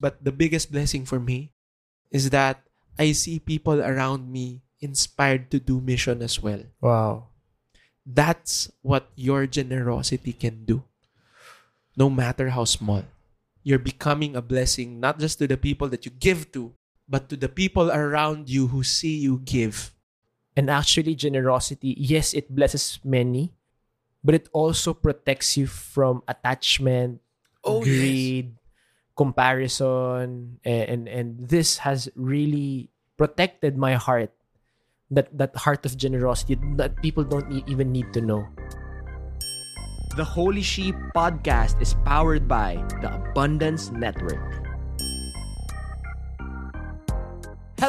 But the biggest blessing for me is that I see people around me inspired to do mission as well. Wow. That's what your generosity can do. No matter how small. You're becoming a blessing not just to the people that you give to, but to the people around you who see you give. And actually, generosity, yes, it blesses many, but it also protects you from attachment, Oh, greed, comparison, and, and and this has really protected my heart. That that heart of generosity that people don't even need to know. The Holy Sheep podcast is powered by the Abundance Network.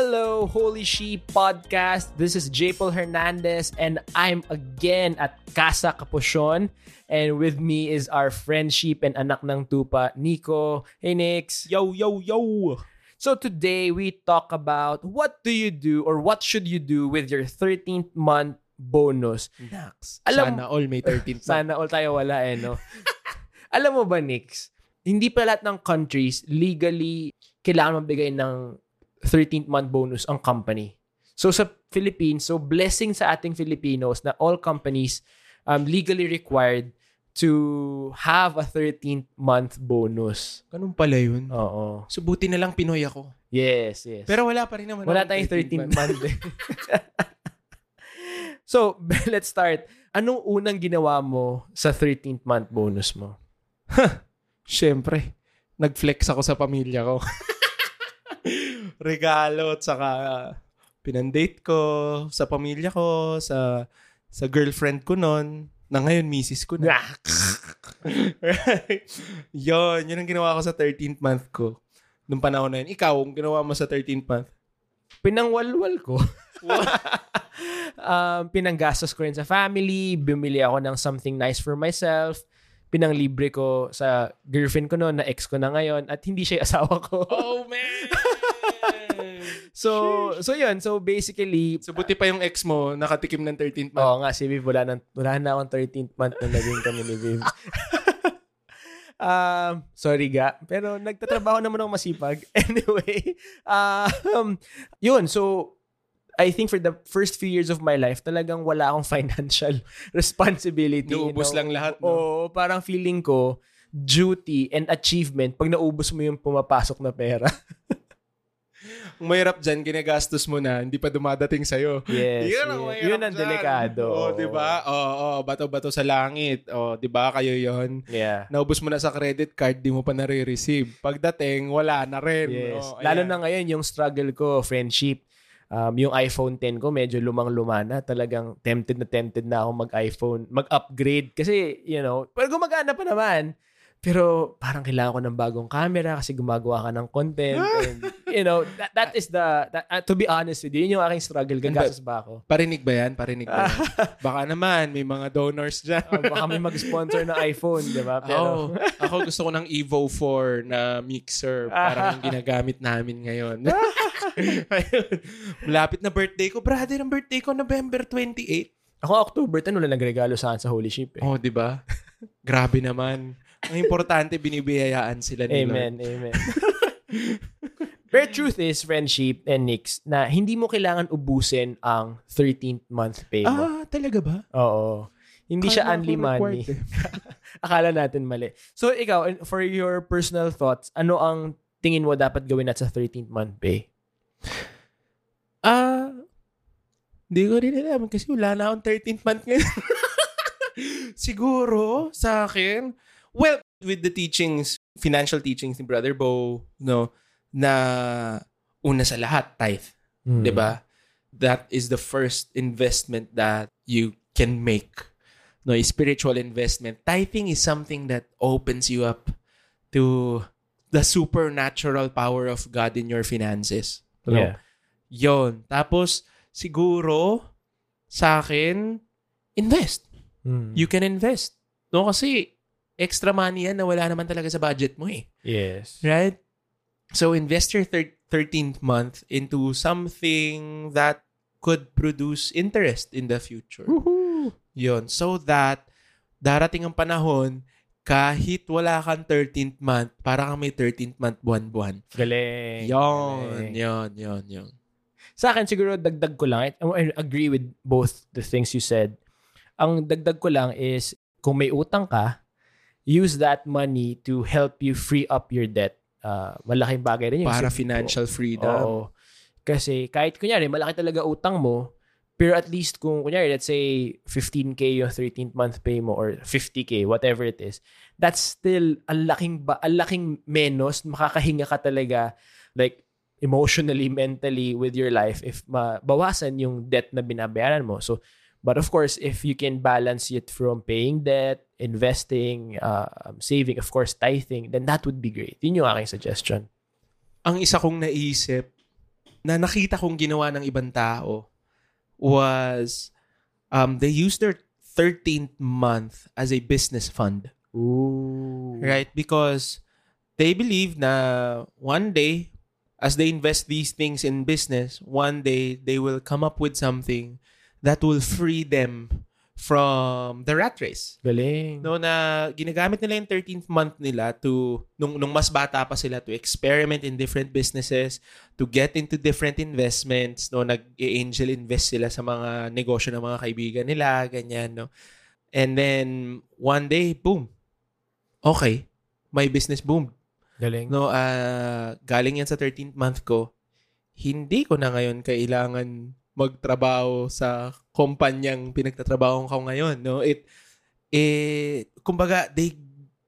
Hello, Holy Sheep Podcast. This is Japel Hernandez, and I'm again at Casa Capuchon. And with me is our friend sheep and anak ng tupa, Nico. Hey, Nix. Yo, yo, yo! So today we talk about what do you do or what should you do with your 13th month bonus. Nax. Alam- Sana all may 13th month. Sana all tayo wala eh, no? Alam mo ba, Nix? Hindi pa lahat ng countries legally kailangan magbigay ng 13th month bonus ang company. So sa Philippines, so blessing sa ating Filipinos na all companies um, legally required to have a 13th month bonus. Ganun pala yun. Oo. So buti na lang Pinoy ako. Yes, yes. Pero wala pa rin naman. Wala tayong 13th month. month. eh. so, let's start. Anong unang ginawa mo sa 13th month bonus mo? Siyempre, nag-flex ako sa pamilya ko. Regalo at saka uh, pinandate ko sa pamilya ko, sa sa girlfriend ko noon, na ngayon misis ko na. yon, yun ang ginawa ko sa 13th month ko. Nung panahon na yun. Ikaw, ang ginawa mo sa 13th month? Pinangwalwal ko. um, pinanggastos ko rin sa family, bumili ako ng something nice for myself, pinanglibre ko sa girlfriend ko noon na ex ko na ngayon at hindi siya asawa ko. Oh, man! so, so yun. So basically, so, buti pa yung ex mo, nakatikim ng 13th month. Oo nga, si Viv, wala na, wala na akong 13th month na naging kami ni Viv. um, sorry ga, pero nagtatrabaho naman ako masipag. Anyway, um, yun, so, I think for the first few years of my life, talagang wala akong financial responsibility. Naubos lang lahat, no? Oo, parang feeling ko, duty and achievement pag naubos mo yung pumapasok na pera. Ang mahirap dyan, ginagastos mo na, hindi pa dumadating sa'yo. Yes. Yun ang yes. Yun ang delikado. Oo, di ba? Oo, oo, bato-bato sa langit. Oo, di ba? Kayo yon Yeah. Naubos mo na sa credit card, di mo pa nare-receive. Pagdating, wala na rin. Yes. Oo, Lalo na ngayon, yung struggle ko, friendship. Um, yung iPhone 10 ko, medyo lumang-luma na. Talagang tempted na tempted na ako mag-iPhone, mag-upgrade. Kasi, you know, pero gumagana pa naman. Pero parang kailangan ko ng bagong camera kasi gumagawa ka ng content. and, you know, that, that is the, that, uh, to be honest with you, yun yung aking struggle. Gagastos ba ako? Parinig ba yan? Parinig ba yan? Baka naman, may mga donors dyan. Oh, baka may mag-sponsor ng iPhone, di ba? Pero, Pero, ako gusto ko ng Evo 4 na mixer. Parang yung ginagamit namin ngayon. Malapit na birthday ko. Brother, ang birthday ko, November 28. ako October 10, wala nagregalo sa akin sa Holy Ship. Eh. Oh, di ba? Grabe naman. Ang importante, binibiyayaan sila ni Amen, amen. But truth is, friendship and Nix, na hindi mo kailangan ubusin ang 13th month pay Lord. mo. Ah, talaga ba? Oo. Hindi siya Akala ko only money. eh. Akala natin mali. So, ikaw, for your personal thoughts, ano ang tingin mo dapat gawin at sa 13th month pay? Ah, hindi ko rin alam kasi wala na akong 13th month ngayon. Siguro, sa akin, well, with the teachings, financial teachings ni Brother Bo, no, na una sa lahat, tithe. Hmm. 'di ba? That is the first investment that you can make. No, a spiritual investment. Tithing is something that opens you up to the supernatural power of God in your finances. No? Yeah. Yon. Tapos siguro sa akin invest. Hmm. You can invest. No kasi extra money yan na wala naman talaga sa budget mo eh. Yes. Right? So invest your thir- 13th month into something that could produce interest in the future. Woohoo! Yon. So that darating ang panahon, kahit wala kang 13th month, para kang may 13th month buwan-buwan. Galing. Yon, Galing. yon, yon, yon. Sa akin, siguro dagdag ko lang. I, I agree with both the things you said. Ang dagdag ko lang is, kung may utang ka, use that money to help you free up your debt. Uh, malaking bagay rin yung Para ko. financial freedom. Oo. Kasi kahit kunyari, malaki talaga utang mo, pero at least kung kunyari, let's say 15k yung 13th month pay mo or 50k, whatever it is, that's still a laking, ba, a laking menos. Makakahinga ka talaga like emotionally, mentally with your life if mabawasan yung debt na binabayaran mo. So, but of course, if you can balance it from paying debt, investing, uh, saving, of course, tithing, then that would be great. Yun yung aking suggestion. Ang isa kong naisip na nakita kong ginawa ng ibang tao was um, they used their 13th month as a business fund. Ooh. Right? Because they believe na one day, as they invest these things in business, one day they will come up with something that will free them from the rat race. Galing. No, na ginagamit nila yung 13th month nila to, nung, nung mas bata pa sila, to experiment in different businesses, to get into different investments, no, nag-angel invest sila sa mga negosyo ng mga kaibigan nila, ganyan, no. And then, one day, boom. Okay. My business boomed. Galing. No, ah galing yan sa 13th month ko. Hindi ko na ngayon kailangan magtrabaho sa kumpanyang pinagtatrabaho ko ngayon, no? It eh kumbaga they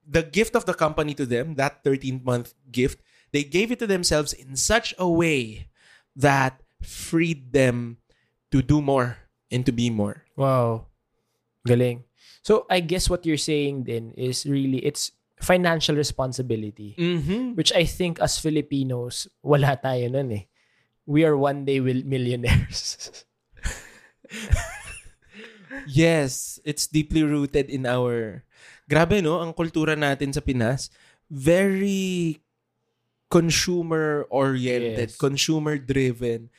the gift of the company to them, that 13th month gift, they gave it to themselves in such a way that freed them to do more and to be more. Wow. Galing. So, I guess what you're saying then is really, it's financial responsibility. Mhm. Which I think as Filipinos, wala tayo nun eh. We are one day will millionaires. Yes, it's deeply rooted in our Grabe no, ang kultura natin sa Pinas, very consumer oriented, Yes. consumer driven.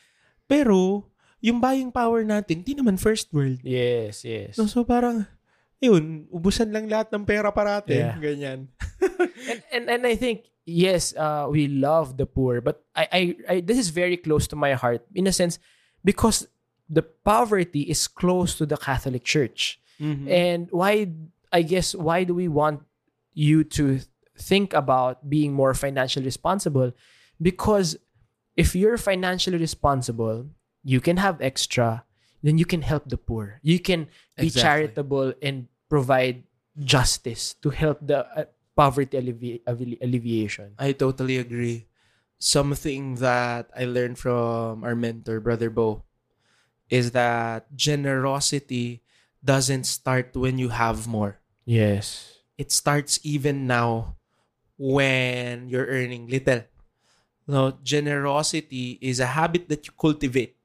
Pero yung buying power natin, di naman first world. yes, yes. No, so parang yun, ubusan lang lahat ng pera parate, Yeah. ganyan. and, and and I think yes, uh, we love the poor, but I, I I this is very close to my heart in a sense because the poverty is close to the Catholic Church. Mhm. And why I guess why do we want you to think about being more financially responsible? Because if you're financially responsible, you can have extra, then you can help the poor. You can be Exactly. charitable and provide justice to help the uh, poverty allevi- alleviation. I totally agree. Something that I learned from our mentor, Brother Bo, is that generosity doesn't start when you have more. Yes. It starts even now when you're earning little. No, generosity is a habit that you cultivate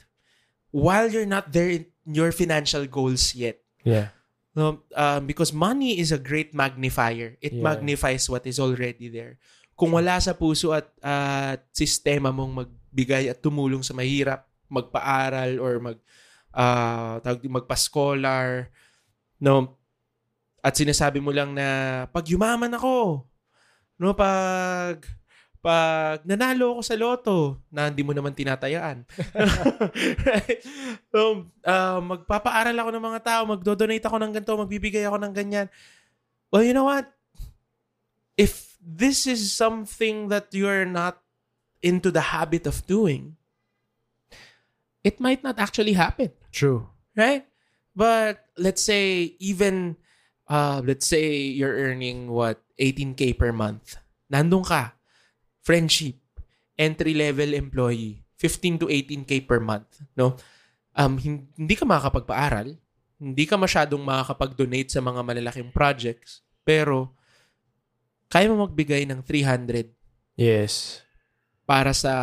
while you're not there in your financial goals yet. Yeah. No, um, because money is a great magnifier. It Yeah. magnifies what is already there. Kung wala sa puso at at sistema mong magbigay at tumulong sa mahirap, magpaaral or mag uh, tawag magpa-scholar, no? At sinasabi mo lang na pag yumaman ako, no, pag pag nanalo ako sa loto na hindi mo naman tinatayaan. right? So, uh, magpapaaral ako ng mga tao, magdodonate ako ng ganito, magbibigay ako ng ganyan. Well, you know what? If this is something that you're not into the habit of doing, it might not actually happen True. right? But let's say even uh let's say you're earning what 18k per month. Nandun ka. Friendship, entry level employee, 15 to 18k per month, no? Um hin- hindi ka makakapagpaaral, hindi ka masyadong makakapag-donate sa mga malalaking projects, pero kaya mo magbigay ng 300 Yes. para sa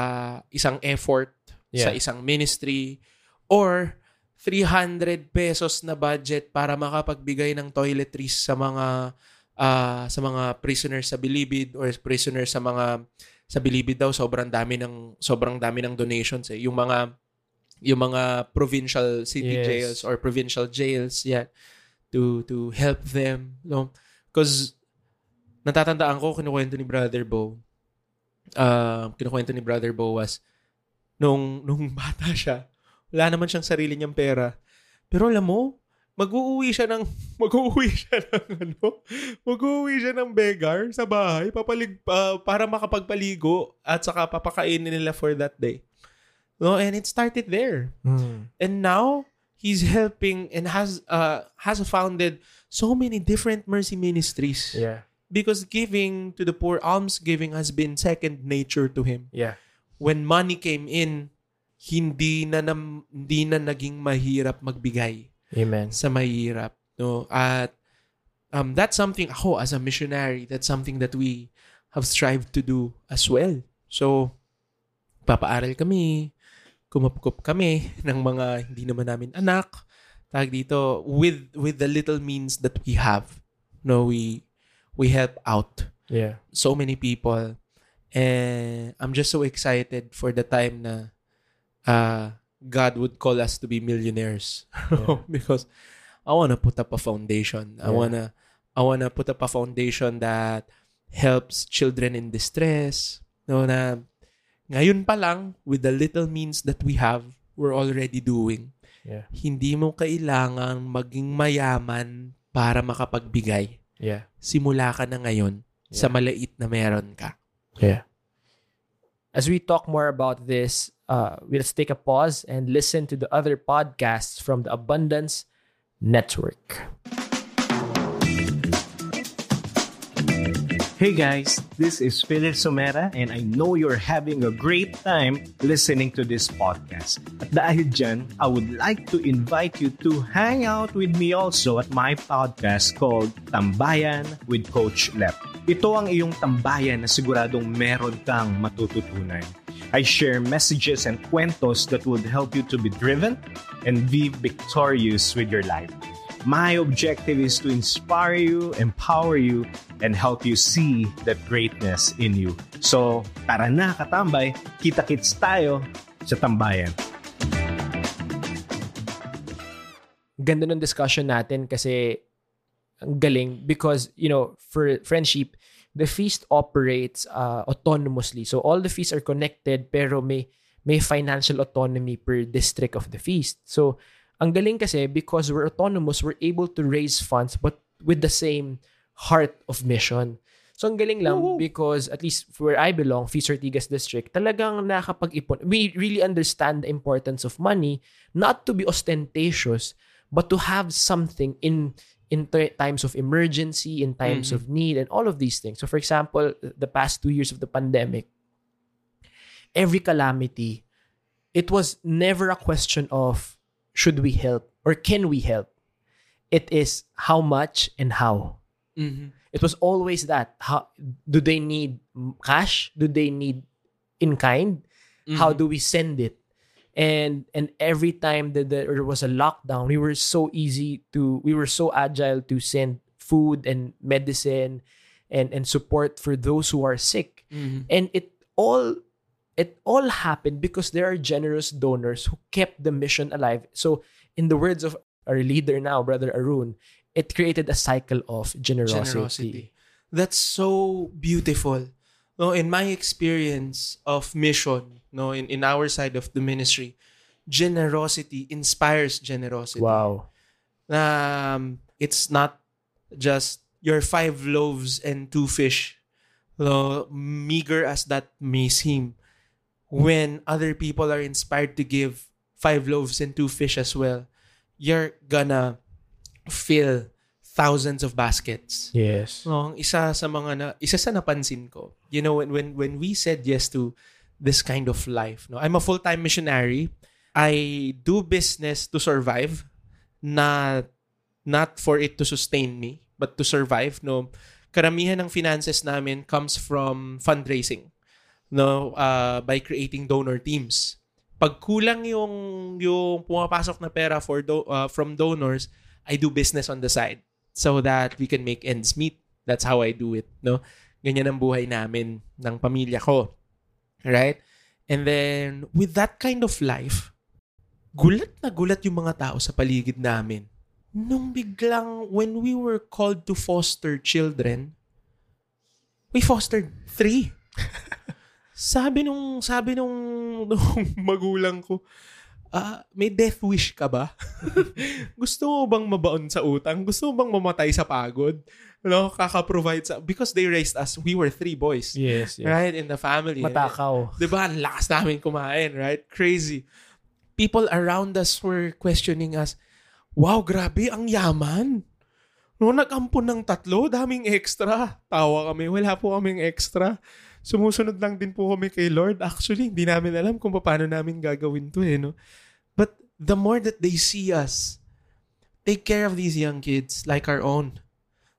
isang effort sa Yeah. isang ministry or 300 pesos na budget para makapagbigay ng toiletries sa mga ah, sa mga prisoners sa Bilibid or prisoners sa mga sa Bilibid daw sobrang dami ng sobrang dami ng donations eh yung mga yung mga provincial city Yes. jails or provincial jails yeah to to help them no because natatandaan ko, kinukwento ni Brother Bo, uh, kinukwento ni Brother Bo was, nung, nung bata siya, wala naman siyang sarili niyang pera. Pero alam mo, mag-uuwi siya ng mag-uuwi siya ng ano, mag-uuwi siya ng beggar sa bahay papalig uh, para makapagpaligo at saka papakainin nila for that day. No, and it started there. Mm. And now he's helping and has uh has founded so many different mercy ministries Yeah. because giving to the poor alms giving has been second nature to him. Yeah. When money came in, hindi na, nam, hindi na naging mahirap magbigay Amen. sa mahirap. No? At um, that's something, ako as a missionary, that's something that we have strived to do as well. So, papaaral kami, kumapkup kami ng mga hindi naman namin anak, tag dito, with, with the little means that we have. No, we, we help out Yeah. so many people. And I'm just so excited for the time na uh, God would call us to be millionaires. Yeah. because I want to put up a foundation. I Yeah. want to I want to put up a foundation that helps children in distress. No na ngayon pa lang with the little means that we have, we're already doing. Yeah. Hindi mo kailangang maging mayaman para makapagbigay. Yeah. Simula ka na ngayon sa Yeah. maliit na meron ka. Yeah. As we talk more about this, uh, let's take a pause and listen to the other podcasts from the Abundance Network. Hey guys, this is Philip Somera and I know you're having a great time listening to this podcast. At dahil dyan, I would like to invite you to hang out with me also at my podcast called Tambayan with Coach Lep. Ito ang iyong tambayan na siguradong meron kang matututunan. I share messages and kwentos that would help you to be driven and be victorious with your life. My objective is to inspire you, empower you, and help you see that greatness in you. So, tara na katambay, kita-kits tayo sa tambayan. Ganda ng discussion natin kasi ang galing because, you know, for friendship, the feast operates uh, autonomously. So all the feasts are connected pero may may financial autonomy per district of the feast. So ang galing kasi because we're autonomous, we're able to raise funds but with the same heart of mission. So ang galing lang because at least where I belong, Feast Ortigas District, talagang nakakapag-ipon. We really understand the importance of money not to be ostentatious but to have something in in t- times of emergency, in times Mhm. of need, and all of these things. So, for example, the past two years of the pandemic, every calamity, it was never a question of should we help or can we help. It is how much and how. It was always that. How do they need cash? Do they need in kind? How do we send it? And and every time that there was a lockdown, we were so easy to we were so agile to send food and medicine and and support for those who are sick. Mhm. And it all it all happened because there are generous donors who kept the mission alive. So in the words of our leader now, Brother Arun, it created a cycle of generosity. generosity. That's so beautiful. No, in my experience of mission, no, in, in our side of the ministry, generosity inspires generosity. Wow. Um, it's not just your five loaves and two fish, no, meager as that may seem. When other people are inspired to give five loaves and two fish as well, you're gonna fill thousands of baskets. Yes. No, ang isa sa mga na, isa sa napansin ko, you know, when when when we said yes to this kind of life, no, I'm a full-time missionary. I do business to survive, not not for it to sustain me, but to survive. No, karamihan ng finances namin comes from fundraising. No, uh, by creating donor teams. Pag kulang yung yung pumapasok na pera for do, uh, from donors, I do business on the side so that we can make ends meet. That's how I do it, no? Ganyan ang buhay namin ng pamilya ko. Right? And then with that kind of life, gulat na gulat yung mga tao sa paligid namin. Nung biglang when we were called to foster children, we fostered three. sabi nung, sabi nung, nung magulang ko, ah, may death wish ka ba? Gusto mo bang mabaon sa utang? Gusto mo bang mamatay sa pagod? No, kaka-provide sa, because they raised us, we were three boys. Yes, yes. Right? In the family. Matakaw. Di ba? Ang lakas namin kumain, right? Crazy. People around us were questioning us, wow, grabe, ang yaman. No, nag-ampon ng tatlo, daming extra. Tawa kami, wala po kaming extra. Sumusunod lang din po kami kay Lord. Actually, hindi namin alam kung paano namin gagawin to eh, no? But the more that they see us, take care of these young kids like our own.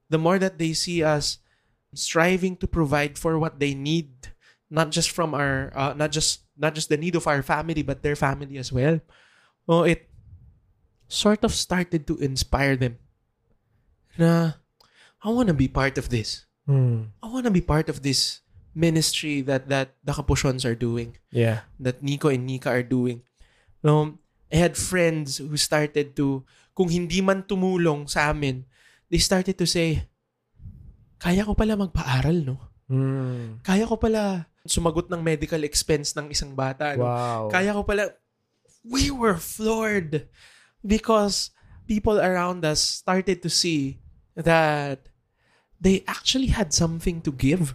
The more that they see us striving to provide for what they need, not just from our, uh, not just not just the need of our family, but their family as well. Oh, it sort of started to inspire them. Na, I want to be part of this. Hmm. I want to be part of this ministry that that the Kapushons are doing, Yeah. that Nico and Nika are doing. No, I had friends who started to, kung hindi man tumulong sa amin, they started to say, kaya ko pala magpaaral, no? Hmm. Kaya ko pala sumagot ng medical expense ng isang bata, no? Wow. Kaya ko pala, we were floored because people around us started to see that they actually had something to give.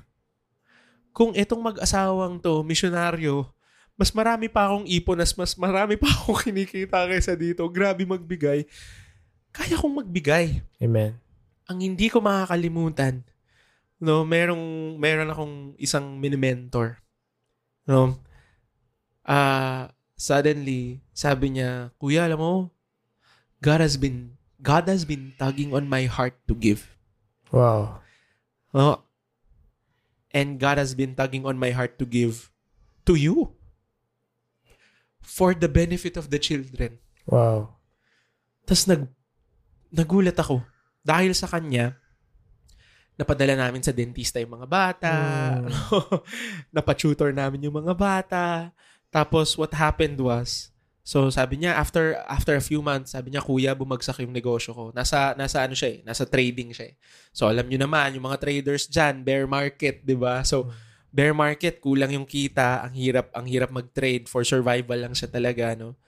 Kung itong mag-asawang to, misyonaryo, mas marami pa akong ipon, as mas marami pa akong kinikita kaysa dito, grabe magbigay, kaya kong magbigay Amen. ang hindi ko makakalimutan, no, merong meron akong isang mini-mentor. No. Ah, suddenly, sabi niya, "Kuya, alam mo, God has been God has been tugging on my heart to give." Wow. Oh. And God has been tugging on my heart to give to you for the benefit of the children. Wow. Tapos nag, nagulat ako. Dahil sa kanya, napadala namin sa dentista yung mga bata. Mm. Napatutor namin yung mga bata. Tapos what happened was, so sabi niya, after after a few months, sabi niya, kuya, bumagsak yung negosyo ko. Nasa, nasa ano siya eh, nasa trading siya eh. So alam niyo naman, yung mga traders dyan, bear market, di ba? So, bear market, kulang yung kita, ang hirap, ang hirap mag-trade, for survival lang siya talaga, no?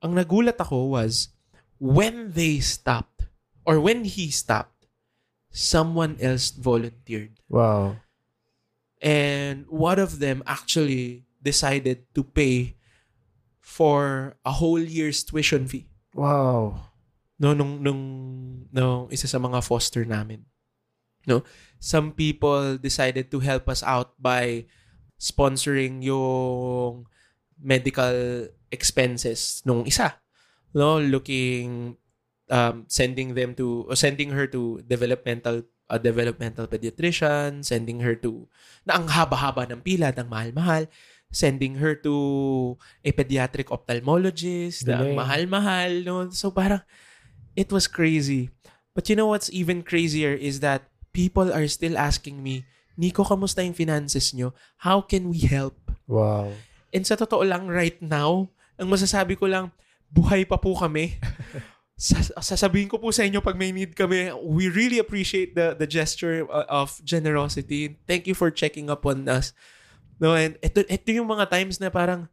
Ang nagulat ako was, when they stopped, or when he stopped, someone else volunteered. Wow. And one of them actually decided to pay for a whole year's tuition fee. Wow. No, nung, nung, nung isa sa mga foster namin. No? Some people decided to help us out by sponsoring yung medical expenses nung isa. No, looking um, sending them to or sending her to developmental a developmental pediatrician, sending her to na ang haba-haba ng pila, ng mahal-mahal, sending her to a pediatric ophthalmologist, na mahal-mahal, no? So parang it was crazy. But you know what's even crazier is that people are still asking me, Nico, kamusta yung finances nyo? How can we help? Wow. And sa totoo lang, right now, ang masasabi ko lang, buhay pa po kami. Sas- sasabihin ko po sa inyo pag may need kami, we really appreciate the the gesture uh, of generosity. Thank you for checking up on us. No, and ito, ito yung mga times na parang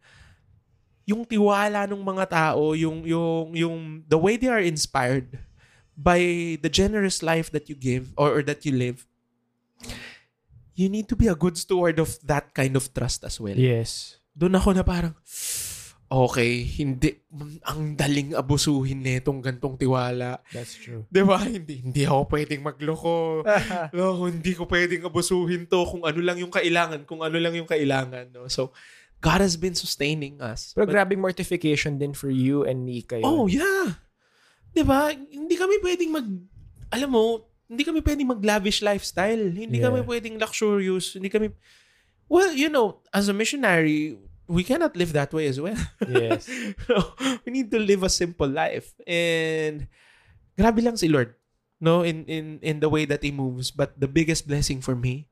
yung tiwala ng mga tao, yung yung yung the way they are inspired by the generous life that you give or, or that you live. You need to be a good steward of that kind of trust as well Yes. doon ako na parang, okay, hindi, ang daling abusuhin nitong gantong tiwala. That's true. Di ba? Hindi, hindi ako pwedeng magloko. no, hindi ko pwedeng abusuhin to kung ano lang yung kailangan, kung ano lang yung kailangan. No? So, God has been sustaining us. Pero But- grabing mortification din for you and Nika yun. Oh, yeah. 'Di ba? Hindi kami pwedeng mag alam mo, hindi kami pwedeng mag-lavish lifestyle. Hindi Yeah. kami pwedeng luxurious. Hindi kami Well, you know, as a missionary, we cannot live that way as well. Yes. No, we need to live a simple life. And grabe lang si Lord, no, in in in the way that he moves, but the biggest blessing for me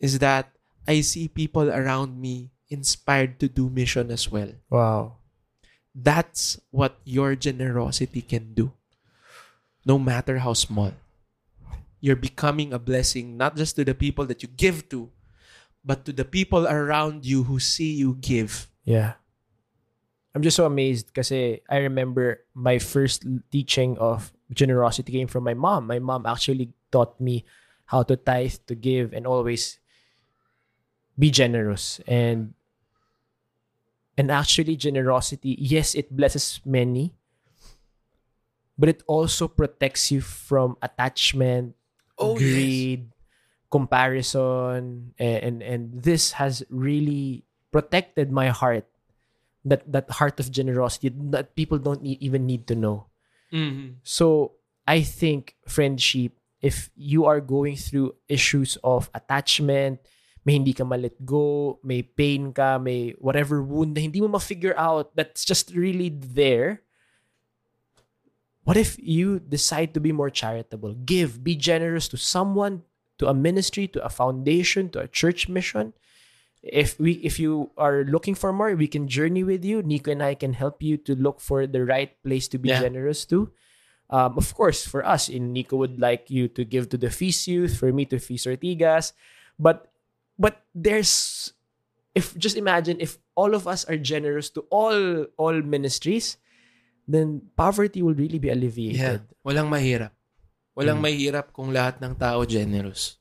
is that I see people around me inspired to do mission as well. Wow. That's what your generosity can do. No matter how small. You're becoming a blessing not just to the people that you give to, but to the people around you who see you give. Yeah. I'm just so amazed kasi I remember my first teaching of generosity came from my mom. My mom actually taught me how to tithe, to give, and always be generous. And and actually generosity, yes, it blesses many, but it also protects you from attachment, Oh, yes. Comparison, and, and and this has really protected my heart. That that heart of generosity that people don't need, even need to know. Mhm. So I think friendship, if you are going through issues of attachment, may hindi ka ma-let go, may pain ka, may whatever wound na hindi mo ma-figure out that's just really there. What if you decide to be more charitable? Give, be generous to someone, to a ministry, to a foundation, to a church mission. If we if you are looking for more, we can journey with you. Nico and I can help you to look for the right place to be Yeah. generous to. Um, of course, for us, in Nico would like you to give to the Feast Youth, for me to Feast Ortigas. But but there's if just imagine if all of us are generous to all all ministries, then poverty will really be alleviated. Yeah. Walang mahirap. Walang Mm. mahirap kung lahat ng tao generous.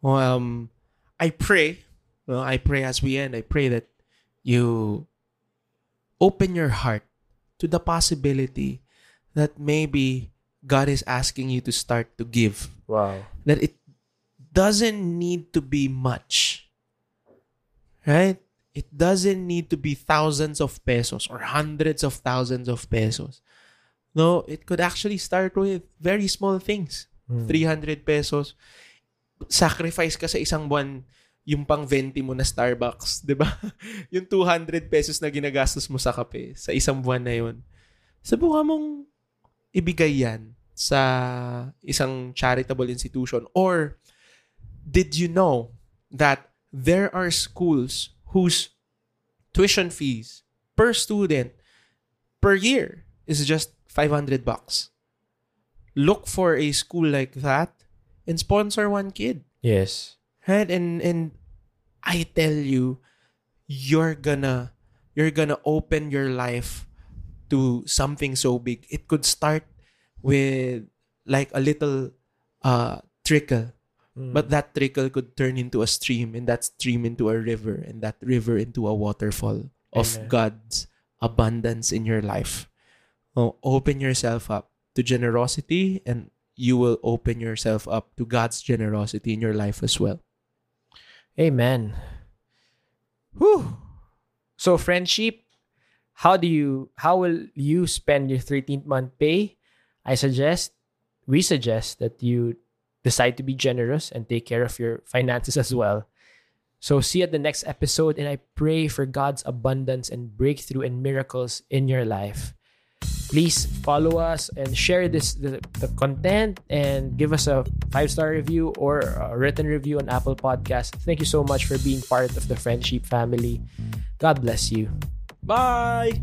Um, I pray, well, I pray as we end, I pray that you open your heart to the possibility that maybe God is asking you to start to give. Wow. That it doesn't need to be much. Right? It doesn't need to be thousands of pesos or hundreds of thousands of pesos. No, it could actually start with very small things. 300 pesos. Sacrifice ka sa isang buwan yung pang 20 mo na Starbucks, 'di ba? yung 200 pesos na ginagastos mo sa kape sa isang buwan na yun. Subukan mong ibigay yan sa isang charitable institution or did you know that there are schools whose tuition fees per student per year is just 500 bucks. Look for a school like that and sponsor one kid. Yes. Right? And and I tell you, you're gonna you're gonna open your life to something so big. It could start with like a little uh trickle. But that trickle could turn into a stream and that stream into a river and that river into a waterfall of Amen. God's abundance in your life. Oh, open yourself up to generosity and you will open yourself up to God's generosity in your life as well. Amen. Whew. So friendship, how do you how will you spend your 13th month pay? I suggest we suggest that you decide to be generous and take care of your finances as well. So see you at the next episode and I pray for God's abundance and breakthrough and miracles in your life. Please follow us and share this the, the content and give us a five star review or a written review on Apple Podcast. Thank you so much for being part of the friendship family. God bless you. Bye!